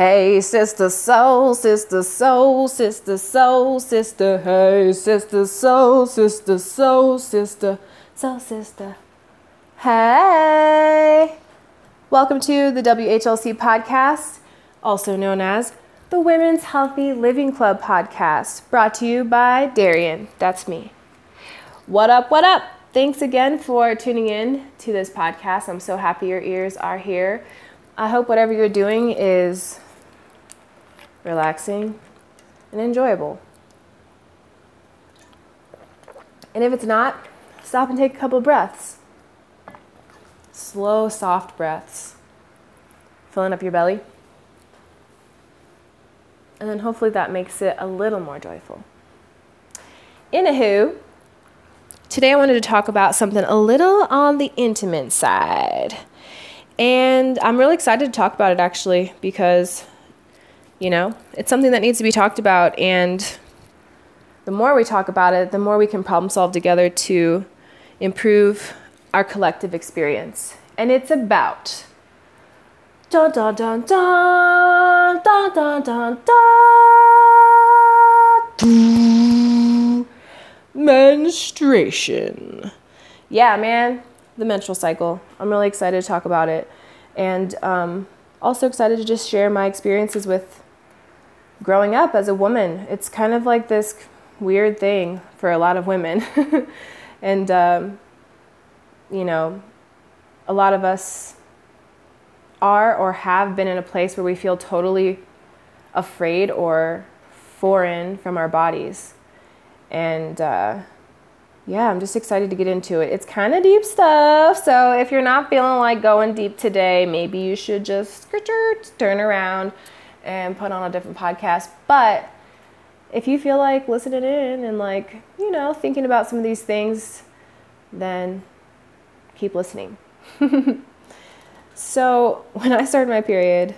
Hey, sister, soul, sister, soul, sister, soul, sister. Hey, sister, soul, sister, soul, sister, soul, sister. Hey. Welcome to the WHLC podcast, also known as the Women's Healthy Living Club podcast, brought to you by Darian. That's me. What up, what up? Thanks again for tuning in to this podcast. I'm so happy your ears are here. I hope whatever you're doing is relaxing and enjoyable. And if it's not, stop and take a couple breaths. Slow, soft breaths. Filling up your belly. And then hopefully that makes it a little more joyful. Anywho, today I wanted to talk about something a little on the intimate side. And I'm really excited to talk about it actually because, you know, it's something that needs to be talked about. And the more we talk about it, the more we can problem solve together to improve our collective experience. And it's about. Dun dun dun dun dun dun dun menstruation. Yeah, man the menstrual cycle. I'm really excited to talk about it. And um, also excited to just share my experiences with growing up as a woman. It's kind of like this weird thing for a lot of women. and, um, you know, a lot of us are or have been in a place where we feel totally afraid or foreign from our bodies. And, uh, yeah, I'm just excited to get into it. It's kind of deep stuff. So if you're not feeling like going deep today, maybe you should just turn around and put on a different podcast. But if you feel like listening in and like, you know, thinking about some of these things, then keep listening. so when I started my period,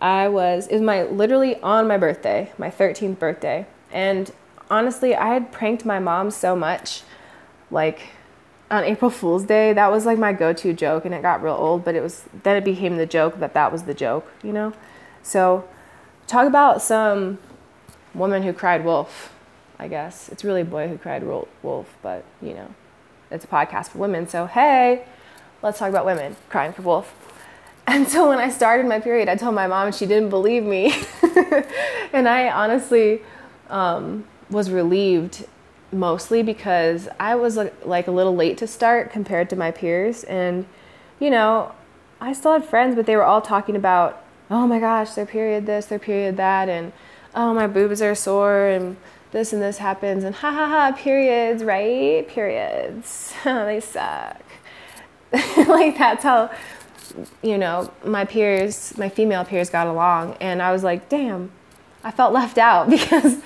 I was, it was my literally on my birthday, my 13th birthday. And honestly, I had pranked my mom so much. Like on April Fool's Day, that was like my go to joke, and it got real old, but it was then it became the joke that that was the joke, you know? So, talk about some woman who cried wolf, I guess. It's really a boy who cried wolf, but you know, it's a podcast for women, so hey, let's talk about women crying for wolf. And so when I started my period, I told my mom, and she didn't believe me. and I honestly, um, was relieved mostly because I was like a little late to start compared to my peers. And, you know, I still had friends, but they were all talking about, oh my gosh, their period this, their period that, and oh, my boobs are sore, and this and this happens, and ha ha ha, periods, right? Periods. Oh, they suck. like, that's how, you know, my peers, my female peers got along. And I was like, damn, I felt left out because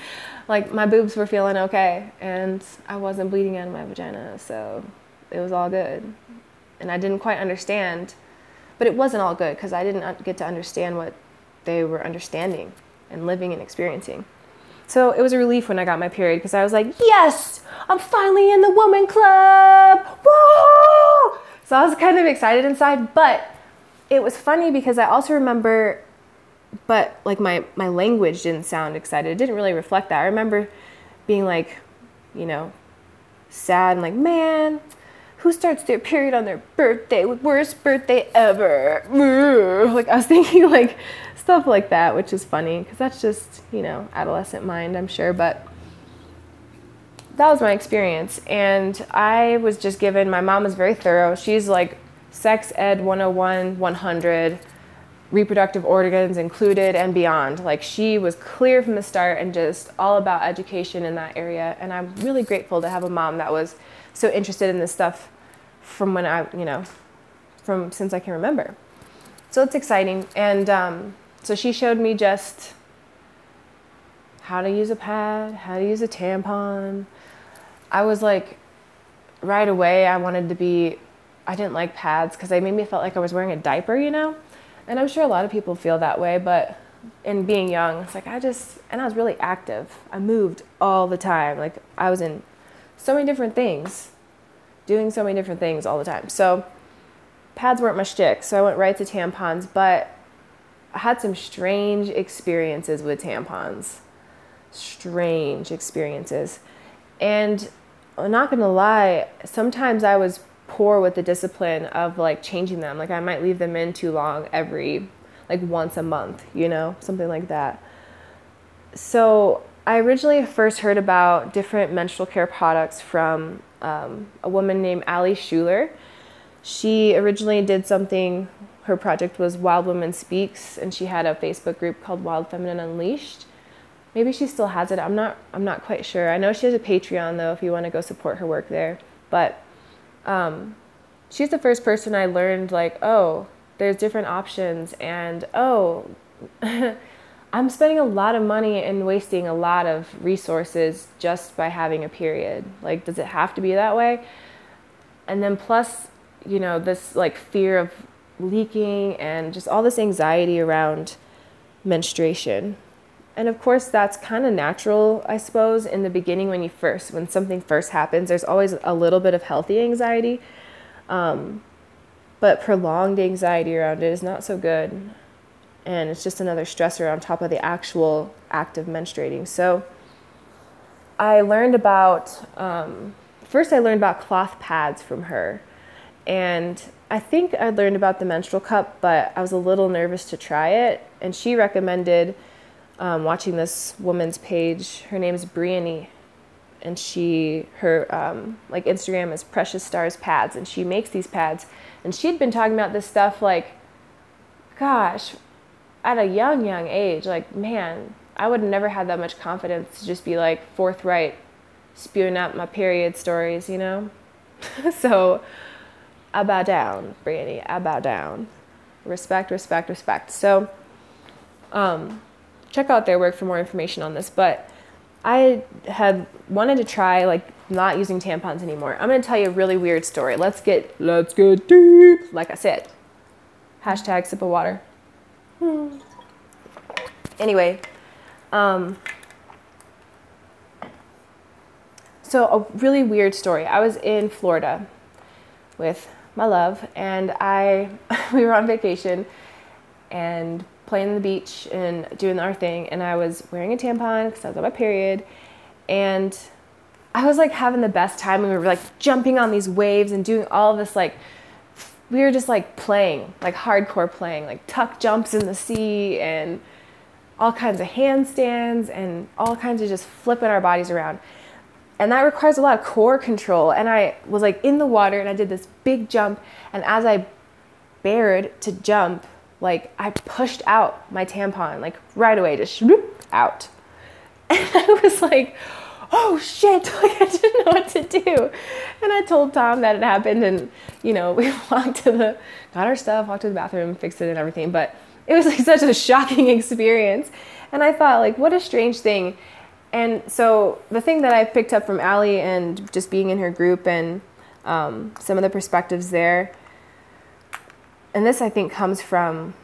like my boobs were feeling okay and I wasn't bleeding out of my vagina, so it was all good. And I didn't quite understand, but it wasn't all good because I didn't get to understand what they were understanding and living and experiencing. So it was a relief when I got my period because I was like, yes, I'm finally in the woman club. Whoa! So I was kind of excited inside, but it was funny because I also remember but like my my language didn't sound excited. It didn't really reflect that. I remember being like, you know, sad and like, man, who starts their period on their birthday? Worst birthday ever. Like I was thinking like stuff like that, which is funny because that's just you know adolescent mind, I'm sure, but. That was my experience, and I was just given. My mom was very thorough. She's like sex ed 101, 100 reproductive organs included and beyond. Like she was clear from the start and just all about education in that area. And I'm really grateful to have a mom that was so interested in this stuff from when I, you know, from since I can remember. So it's exciting. And um, so she showed me just how to use a pad, how to use a tampon. I was like, right away, I wanted to be, I didn't like pads because they made me feel like I was wearing a diaper, you know? and I'm sure a lot of people feel that way, but in being young, it's like I just, and I was really active. I moved all the time. Like I was in so many different things, doing so many different things all the time. So pads weren't my shtick, so I went right to tampons. But I had some strange experiences with tampons. Strange experiences. And I'm not gonna lie, sometimes I was poor with the discipline of like changing them. Like I might leave them in too long every like once a month, you know, something like that. So I originally first heard about different menstrual care products from um, a woman named Ali Schuler. She originally did something, her project was Wild Women Speaks, and she had a Facebook group called Wild Feminine Unleashed. Maybe she still has it. I'm not I'm not quite sure. I know she has a Patreon though if you want to go support her work there. But um, she's the first person I learned like, oh, there's different options and oh I'm spending a lot of money and wasting a lot of resources just by having a period. Like, does it have to be that way? And then, plus, you know, this like fear of leaking and just all this anxiety around menstruation. And of course, that's kind of natural, I suppose, in the beginning when you first, when something first happens, there's always a little bit of healthy anxiety. Um, but prolonged anxiety around it is not so good and it's just another stressor on top of the actual act of menstruating. So I learned about, um, first, I learned about cloth pads from her. And I think I learned about the menstrual cup, but I was a little nervous to try it. And she recommended um, watching this woman's page. Her name is Briony, and she her um, like Instagram is Precious Stars Pads, and she makes these pads. And she'd been talking about this stuff like, gosh, at a young, young age, like, man, I would never had that much confidence to just be like forthright, spewing out my period stories, you know? so I bow down, Brittany. I bow down. Respect, respect, respect. So um, check out their work for more information on this. But I had wanted to try like not using tampons anymore. I'm gonna tell you a really weird story. Let's get let's get deep. Like I said. Hashtag sip of water. Anyway, um, so a really weird story. I was in Florida with my love, and I we were on vacation and playing the beach and doing our thing, and I was wearing a tampon because I was on my period, and I was like having the best time. We were like jumping on these waves and doing all this like we were just like playing, like hardcore playing, like tuck jumps in the sea and all kinds of handstands and all kinds of just flipping our bodies around. And that requires a lot of core control. And I was like in the water and I did this big jump. And as I bared to jump, like I pushed out my tampon, like right away, just out. And I was like, oh shit, like I didn't know what to do. And I told Tom that it happened and, you know, we walked to the, got our stuff, walked to the bathroom, fixed it and everything. But it was like such a shocking experience. And I thought, like, what a strange thing. And so the thing that I picked up from Ali and just being in her group and um, some of the perspectives there, and this I think comes from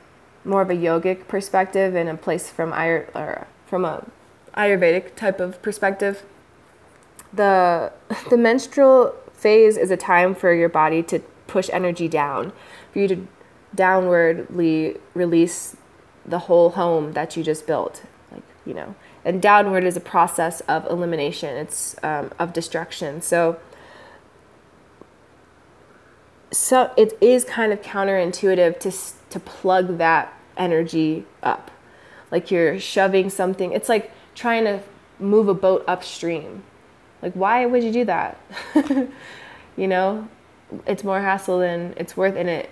more of a yogic perspective and a place from Ayur, or from a Ayurvedic type of perspective the the menstrual phase is a time for your body to push energy down, for you to downwardly release the whole home that you just built, like you know. And downward is a process of elimination. It's um, of destruction. So so it is kind of counterintuitive to to plug that energy up like you're shoving something it's like trying to move a boat upstream like, why would you do that? you know, it's more hassle than it's worth. And it,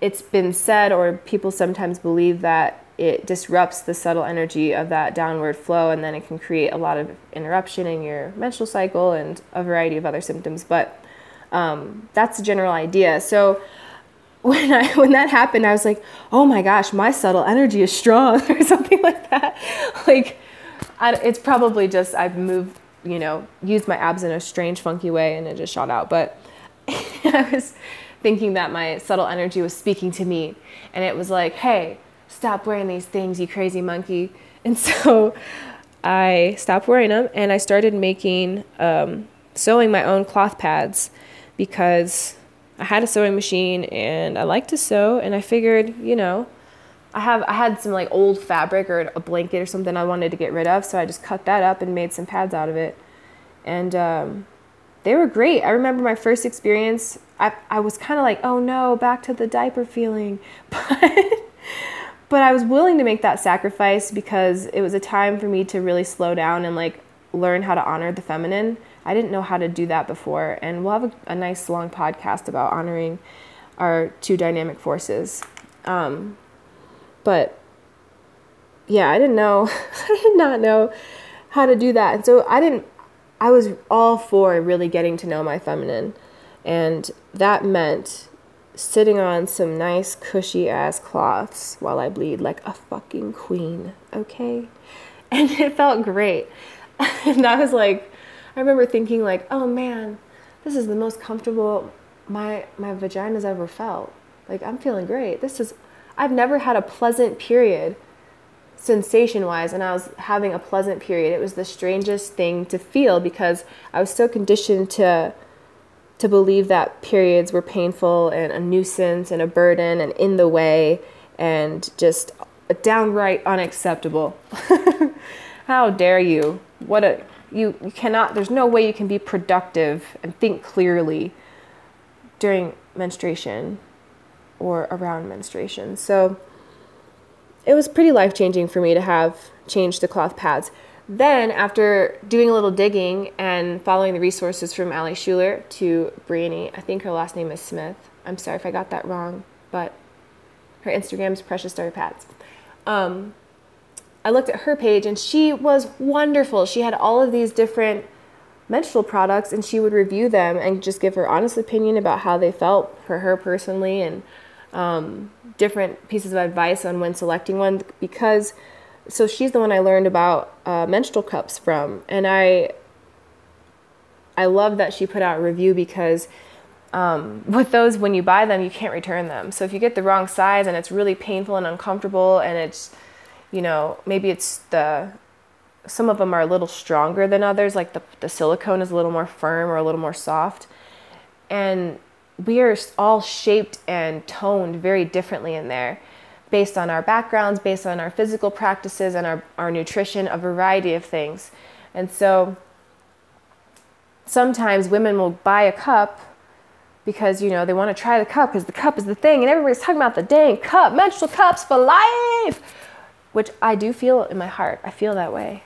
it's been said, or people sometimes believe that it disrupts the subtle energy of that downward flow, and then it can create a lot of interruption in your menstrual cycle and a variety of other symptoms. But um, that's the general idea. So when I when that happened, I was like, oh my gosh, my subtle energy is strong, or something like that. Like, I, it's probably just I've moved you know, used my abs in a strange, funky way and it just shot out. But I was thinking that my subtle energy was speaking to me and it was like, hey, stop wearing these things, you crazy monkey. And so I stopped wearing them and I started making, um, sewing my own cloth pads because I had a sewing machine and I like to sew and I figured, you know, I have I had some like old fabric or a blanket or something I wanted to get rid of, so I just cut that up and made some pads out of it, and um, they were great. I remember my first experience. I I was kind of like, oh no, back to the diaper feeling, but but I was willing to make that sacrifice because it was a time for me to really slow down and like learn how to honor the feminine. I didn't know how to do that before, and we'll have a, a nice long podcast about honoring our two dynamic forces. Um, but yeah, I didn't know, I did not know how to do that. And so I didn't, I was all for really getting to know my feminine. And that meant sitting on some nice cushy ass cloths while I bleed like a fucking queen, okay? And it felt great. and I was like, I remember thinking like, oh man, this is the most comfortable my my vagina's ever felt. Like I'm feeling great. This is I've never had a pleasant period sensation wise and I was having a pleasant period. It was the strangest thing to feel because I was so conditioned to to believe that periods were painful and a nuisance and a burden and in the way and just downright unacceptable. How dare you? What a you, you cannot there's no way you can be productive and think clearly during menstruation or around menstruation. So it was pretty life changing for me to have changed the cloth pads. Then, after doing a little digging and following the resources from Ali Schuler to Briony, I think her last name is Smith. I'm sorry if I got that wrong, but her Instagram is Precious Stars Pads. Um, I looked at her page and she was wonderful. She had all of these different menstrual products and she would review them and just give her honest opinion about how they felt for her personally and um, different pieces of advice on when selecting one because so she's the one I learned about uh, menstrual cups from. And I I love that she put out a review because um, with those when you buy them you can't return them. So if you get the wrong size and it's really painful and uncomfortable and it's you know maybe it's the some of them are a little stronger than others like the, the silicone is a little more firm or a little more soft. And we are all shaped and toned very differently in there based on our backgrounds based on our physical practices and our, our nutrition a variety of things. And so sometimes women will buy a cup because you know they want to try the cup because the cup is the thing and everybody's talking about the dang cup menstrual cups for life! Which i do feel in my heart i feel that way.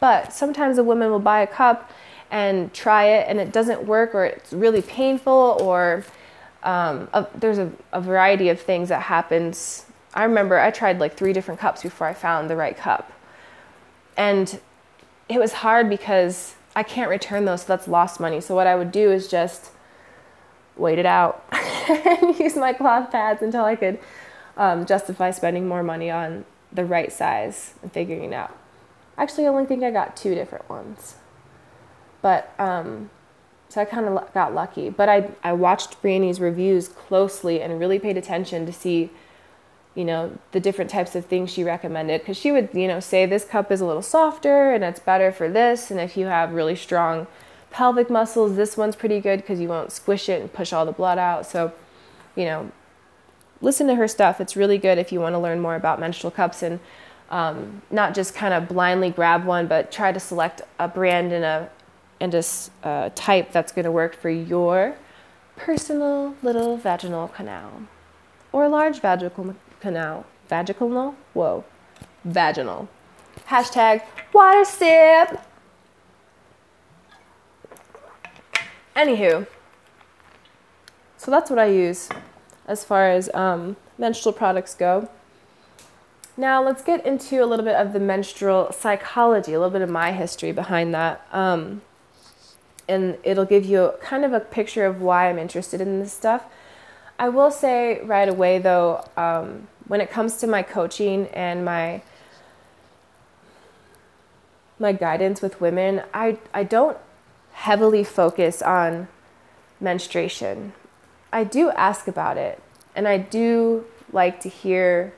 But sometimes a woman will buy a cup and try it and it doesn't work or it's really painful or um, a, there's a, a variety of things that happens. I remember I tried like three different cups before I found the right cup. And it was hard because I can't return those, so that's lost money. So what I would do is just wait it out and use my cloth pads until I could um, justify spending more money on the right size and figuring it out. Actually, I only think I got two different ones. But um, so I kind of got lucky. But I I watched Briony's reviews closely and really paid attention to see, you know, the different types of things she recommended because she would you know say this cup is a little softer and it's better for this, and if you have really strong pelvic muscles, this one's pretty good because you won't squish it and push all the blood out. So, you know, listen to her stuff. It's really good if you want to learn more about menstrual cups and um, not just kind of blindly grab one, but try to select a brand and a and a uh, type that's going to work for your personal little vaginal canal or large vaginal canal. Vaginal? Whoa, vaginal. Hashtag water sip. Anywho, so that's what I use as far as um, menstrual products go. Now, let's get into a little bit of the menstrual psychology, a little bit of my history behind that. Um, and it'll give you kind of a picture of why I'm interested in this stuff. I will say right away, though, um, when it comes to my coaching and my my guidance with women, I, I don't heavily focus on menstruation. I do ask about it, and I do like to hear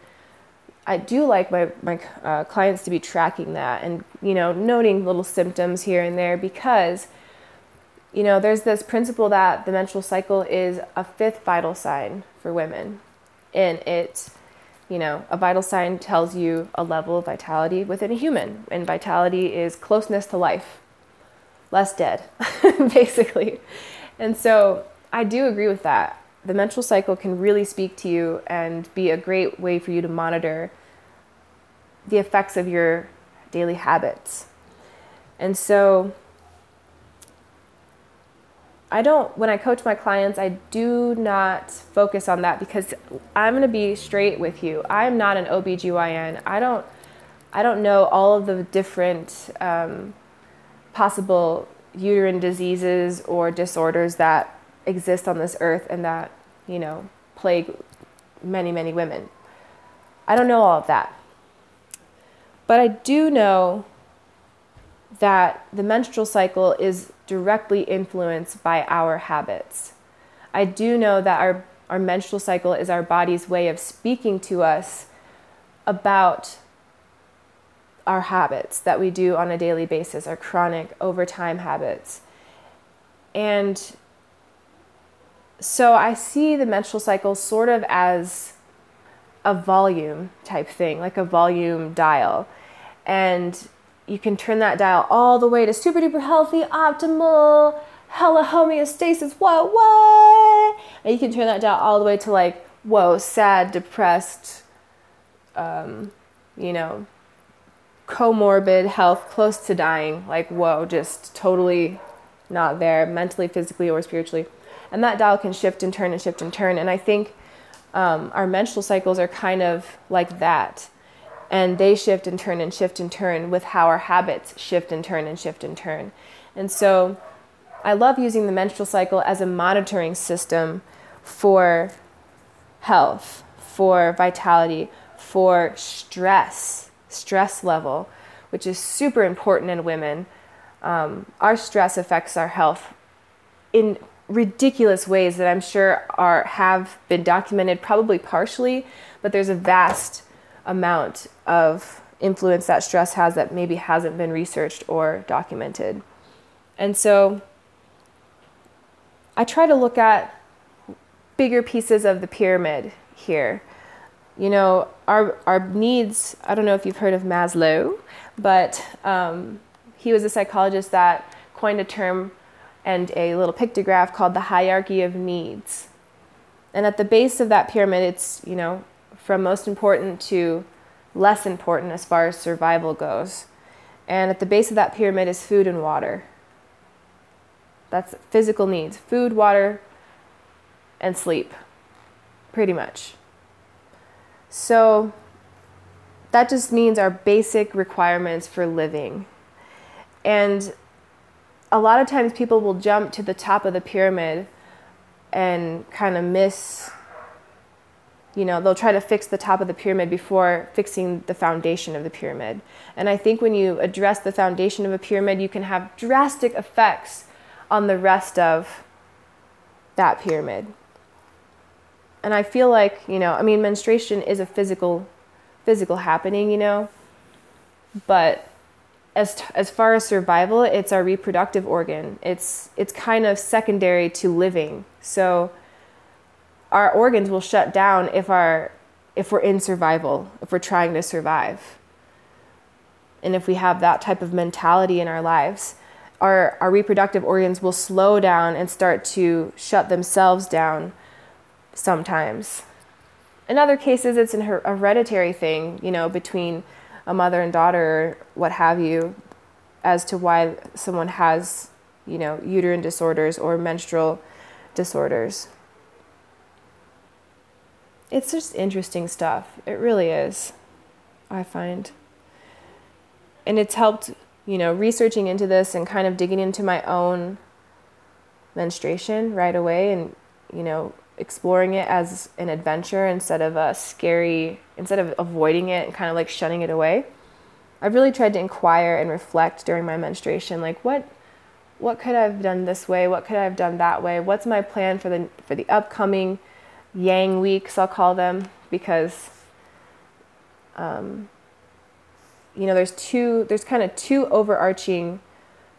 I do like my my uh, clients to be tracking that and you know noting little symptoms here and there because you know there's this principle that the menstrual cycle is a fifth vital sign for women and it you know, a vital sign tells you a level of vitality within a human, and vitality is closeness to life, less dead, basically. And so I do agree with that. The menstrual cycle can really speak to you and be a great way for you to monitor the effects of your daily habits. And so I don't, when I coach my clients, I do not focus on that because I'm going to be straight with you. I'm not an OBGYN. I don't, I don't know all of the different um, possible uterine diseases or disorders that exist on this earth and that, you know, plague many, many women. I don't know all of that. But I do know that the menstrual cycle is directly influenced by our habits. I do know that our, our menstrual cycle is our body's way of speaking to us about our habits that we do on a daily basis, our chronic overtime habits. And so I see the menstrual cycle sort of as a volume type thing, like a volume dial. And you can turn that dial all the way to super duper healthy, optimal, hella homeostasis, what, what? And you can turn that dial all the way to like, whoa, sad, depressed, um, you know, comorbid health, close to dying, like, whoa, just totally not there, mentally, physically, or spiritually. And that dial can shift and turn and shift and turn. And I think um, our menstrual cycles are kind of like that and they shift and turn and shift and turn with how our habits shift and turn and shift and turn. And so I love using the menstrual cycle as a monitoring system for health, for vitality, for stress, stress level, which is super important in women. Um, our stress affects our health in ridiculous ways that I'm sure are have been documented, probably partially, but there's a vast amount of influence that stress has that maybe hasn't been researched or documented. And so I try to look at bigger pieces of the pyramid here. You know, our, our needs, I don't know if you've heard of Maslow, but um, he was a psychologist that coined a term and a little pictograph called the hierarchy of needs. And at the base of that pyramid, it's, you know, from most important to less important as far as survival goes. And at the base of that pyramid is food and water. That's physical needs food, water, and sleep, pretty much. So that just means our basic requirements for living. And a lot of times people will jump to the top of the pyramid and kind of miss you know they'll try to fix the top of the pyramid before fixing the foundation of the pyramid. And i think when you address the foundation of a pyramid you can have drastic effects on the rest of that pyramid. And i feel like you know i mean menstruation is a physical physical happening you know but as t- as far as survival it's our reproductive organ. It's it's kind of secondary to living. So our organs will shut down if our if we're in survival, if we're trying to survive. And if we have that type of mentality in our lives, our, our reproductive organs will slow down and start to shut themselves down sometimes. In other cases, it's an hereditary thing, you know, between a mother and daughter, what have you, as to why someone has, you know, uterine disorders or menstrual disorders it's just interesting stuff. It really is, I find. And it's helped, you know, researching into this and kind of digging into my own menstruation right away and, you know, exploring it as an adventure instead of a scary, instead of avoiding it and kind of like shunning it away. I've really tried to inquire and reflect during my menstruation, like what what could I have done this way? What could I have done that way? What's my plan for the for the upcoming yang weeks, I'll call them, because um, you know there's two there's kind of two overarching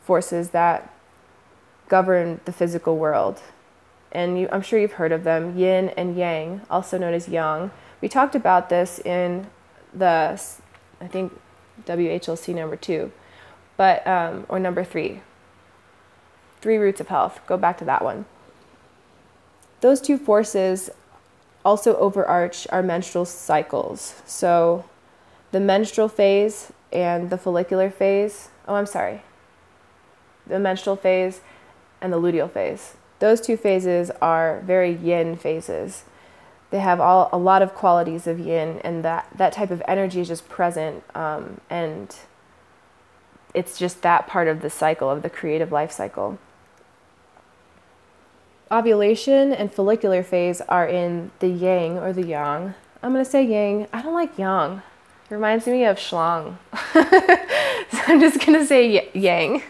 forces that govern the physical world and you, i'm sure you've heard of them yin and yang also known as yang We talked about this in the, I think, WHLC number two, but, um, or number three. Three roots of health. Go back to that one. Those two forces also overarch our menstrual cycles. So the menstrual phase and the follicular phase. Oh, I'm sorry. The menstrual phase and the luteal phase. Those two phases are very yin phases. They have all a lot of qualities of yin, and that that type of energy is just present, um, and it's just that part of the cycle of the creative life cycle. Ovulation and follicular phase are in the yang or the yang. I'm gonna say yang. I don't like yang. It reminds me of schlong. so I'm just gonna say yang.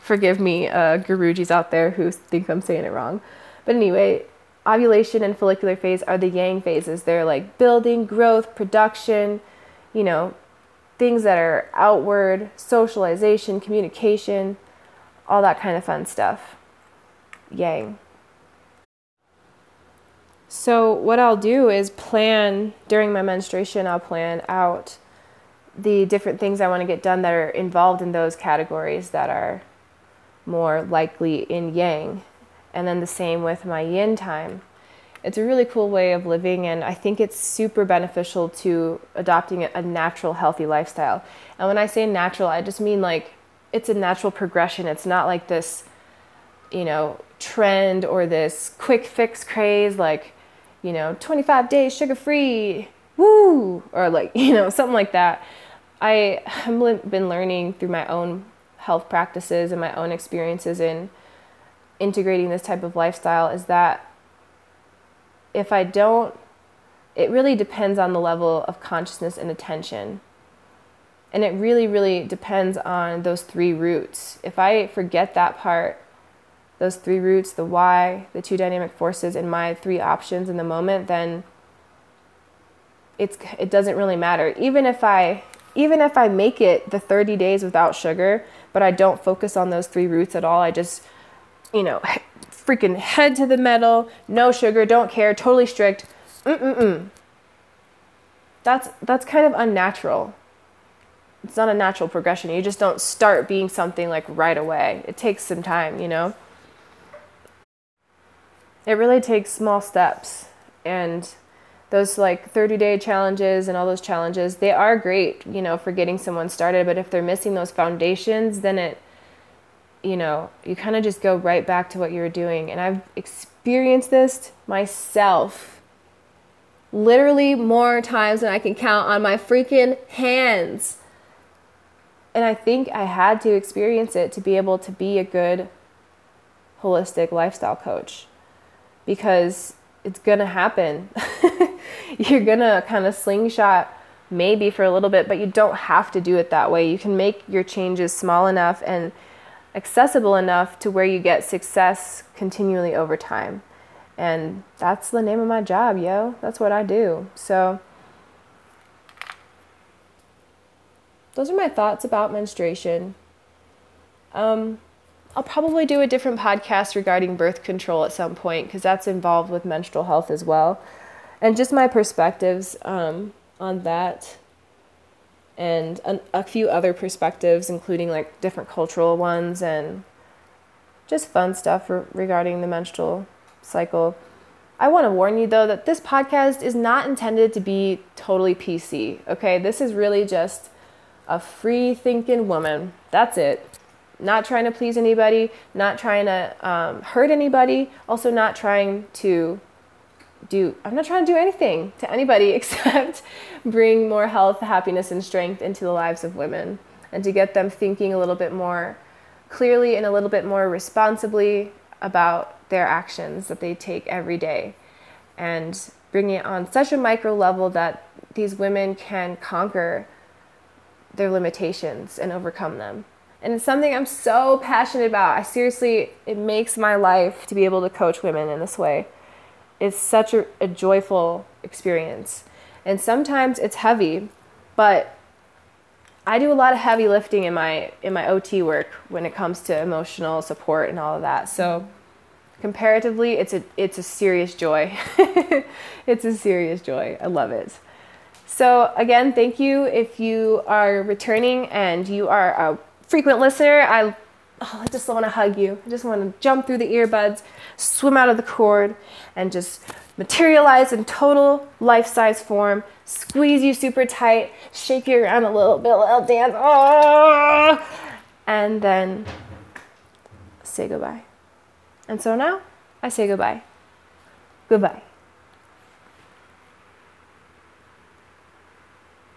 Forgive me, uh, Gurujis out there who think I'm saying it wrong. But anyway, ovulation and follicular phase are the yang phases. They're like building, growth, production, you know, things that are outward, socialization, communication, all that kind of fun stuff. Yang. So, what I'll do is plan during my menstruation, I'll plan out the different things I want to get done that are involved in those categories that are more likely in yang. And then the same with my yin time. It's a really cool way of living, and I think it's super beneficial to adopting a natural, healthy lifestyle. And when I say natural, I just mean like it's a natural progression. It's not like this, you know, trend or this quick fix craze, like, you know, 25 days sugar free, woo, or like, you know, something like that. I have been learning through my own health practices and my own experiences in integrating this type of lifestyle is that if I don't, it really depends on the level of consciousness and attention. And it really, really depends on those three roots. If I forget that part, those three roots, the why, the two dynamic forces, and my three options in the moment, then it's it doesn't really matter. Even if I even if I make it the 30 days without sugar, but I don't focus on those three roots at all, I just, you know, freaking head to the metal, no sugar, don't care, totally strict. Mm-mm-mm. That's that's kind of unnatural. It's not a natural progression. You just don't start being something like right away. It takes some time, you know. It really takes small steps and those like 30 day challenges and all those challenges, they are great, you know, for getting someone started. But if they're missing those foundations, then it, you know, you kind of just go right back to what you were doing. And I've experienced this myself literally more times than I can count on my freaking hands. And I think I had to experience it to be able to be a good holistic lifestyle coach because it's to happen. you're gonna kind of slingshot maybe for a little bit, but you don't have to do it that way. You can make your changes small enough and accessible enough to where you get success continually over time. And that's the name of my job, yo. That's what I do. So, those are my thoughts about menstruation. Um, I'll probably do a different podcast regarding birth control at some point because that's involved with menstrual health as well. And just my perspectives um, on that. And an, a few other perspectives including like different cultural ones and just fun stuff regarding the menstrual cycle. I want to warn you though that this podcast is not intended to be totally pc okay? This is really just a free thinking woman. That's it not trying to please anybody not trying to um, hurt anybody also not trying to do I'm not trying to do anything to anybody except bring more health, happiness and strength into the lives of women and to get them thinking a little bit more clearly and a little bit more responsibly about their actions that they take every day and bringing it on such a micro level that these women can conquer their limitations and overcome them. And it's something I'm so passionate about. I seriously, it makes my life to be able to coach women in this way It's such a, a joyful experience. And sometimes it's heavy, but I do a lot of heavy lifting in my in my OT work when it comes to emotional support and all of that. So comparatively, it's a it's a serious joy. it's a serious joy. I love it. So again, thank you if you are returning and you are a frequent listener. I oh, I just want to hug you. I just want to jump through the earbuds, swim out of the cord, and just materialize in total life size form, squeeze you super tight, shake you around a little bit, a little dance, oh, ah! and then say goodbye. And so now I say goodbye. Goodbye.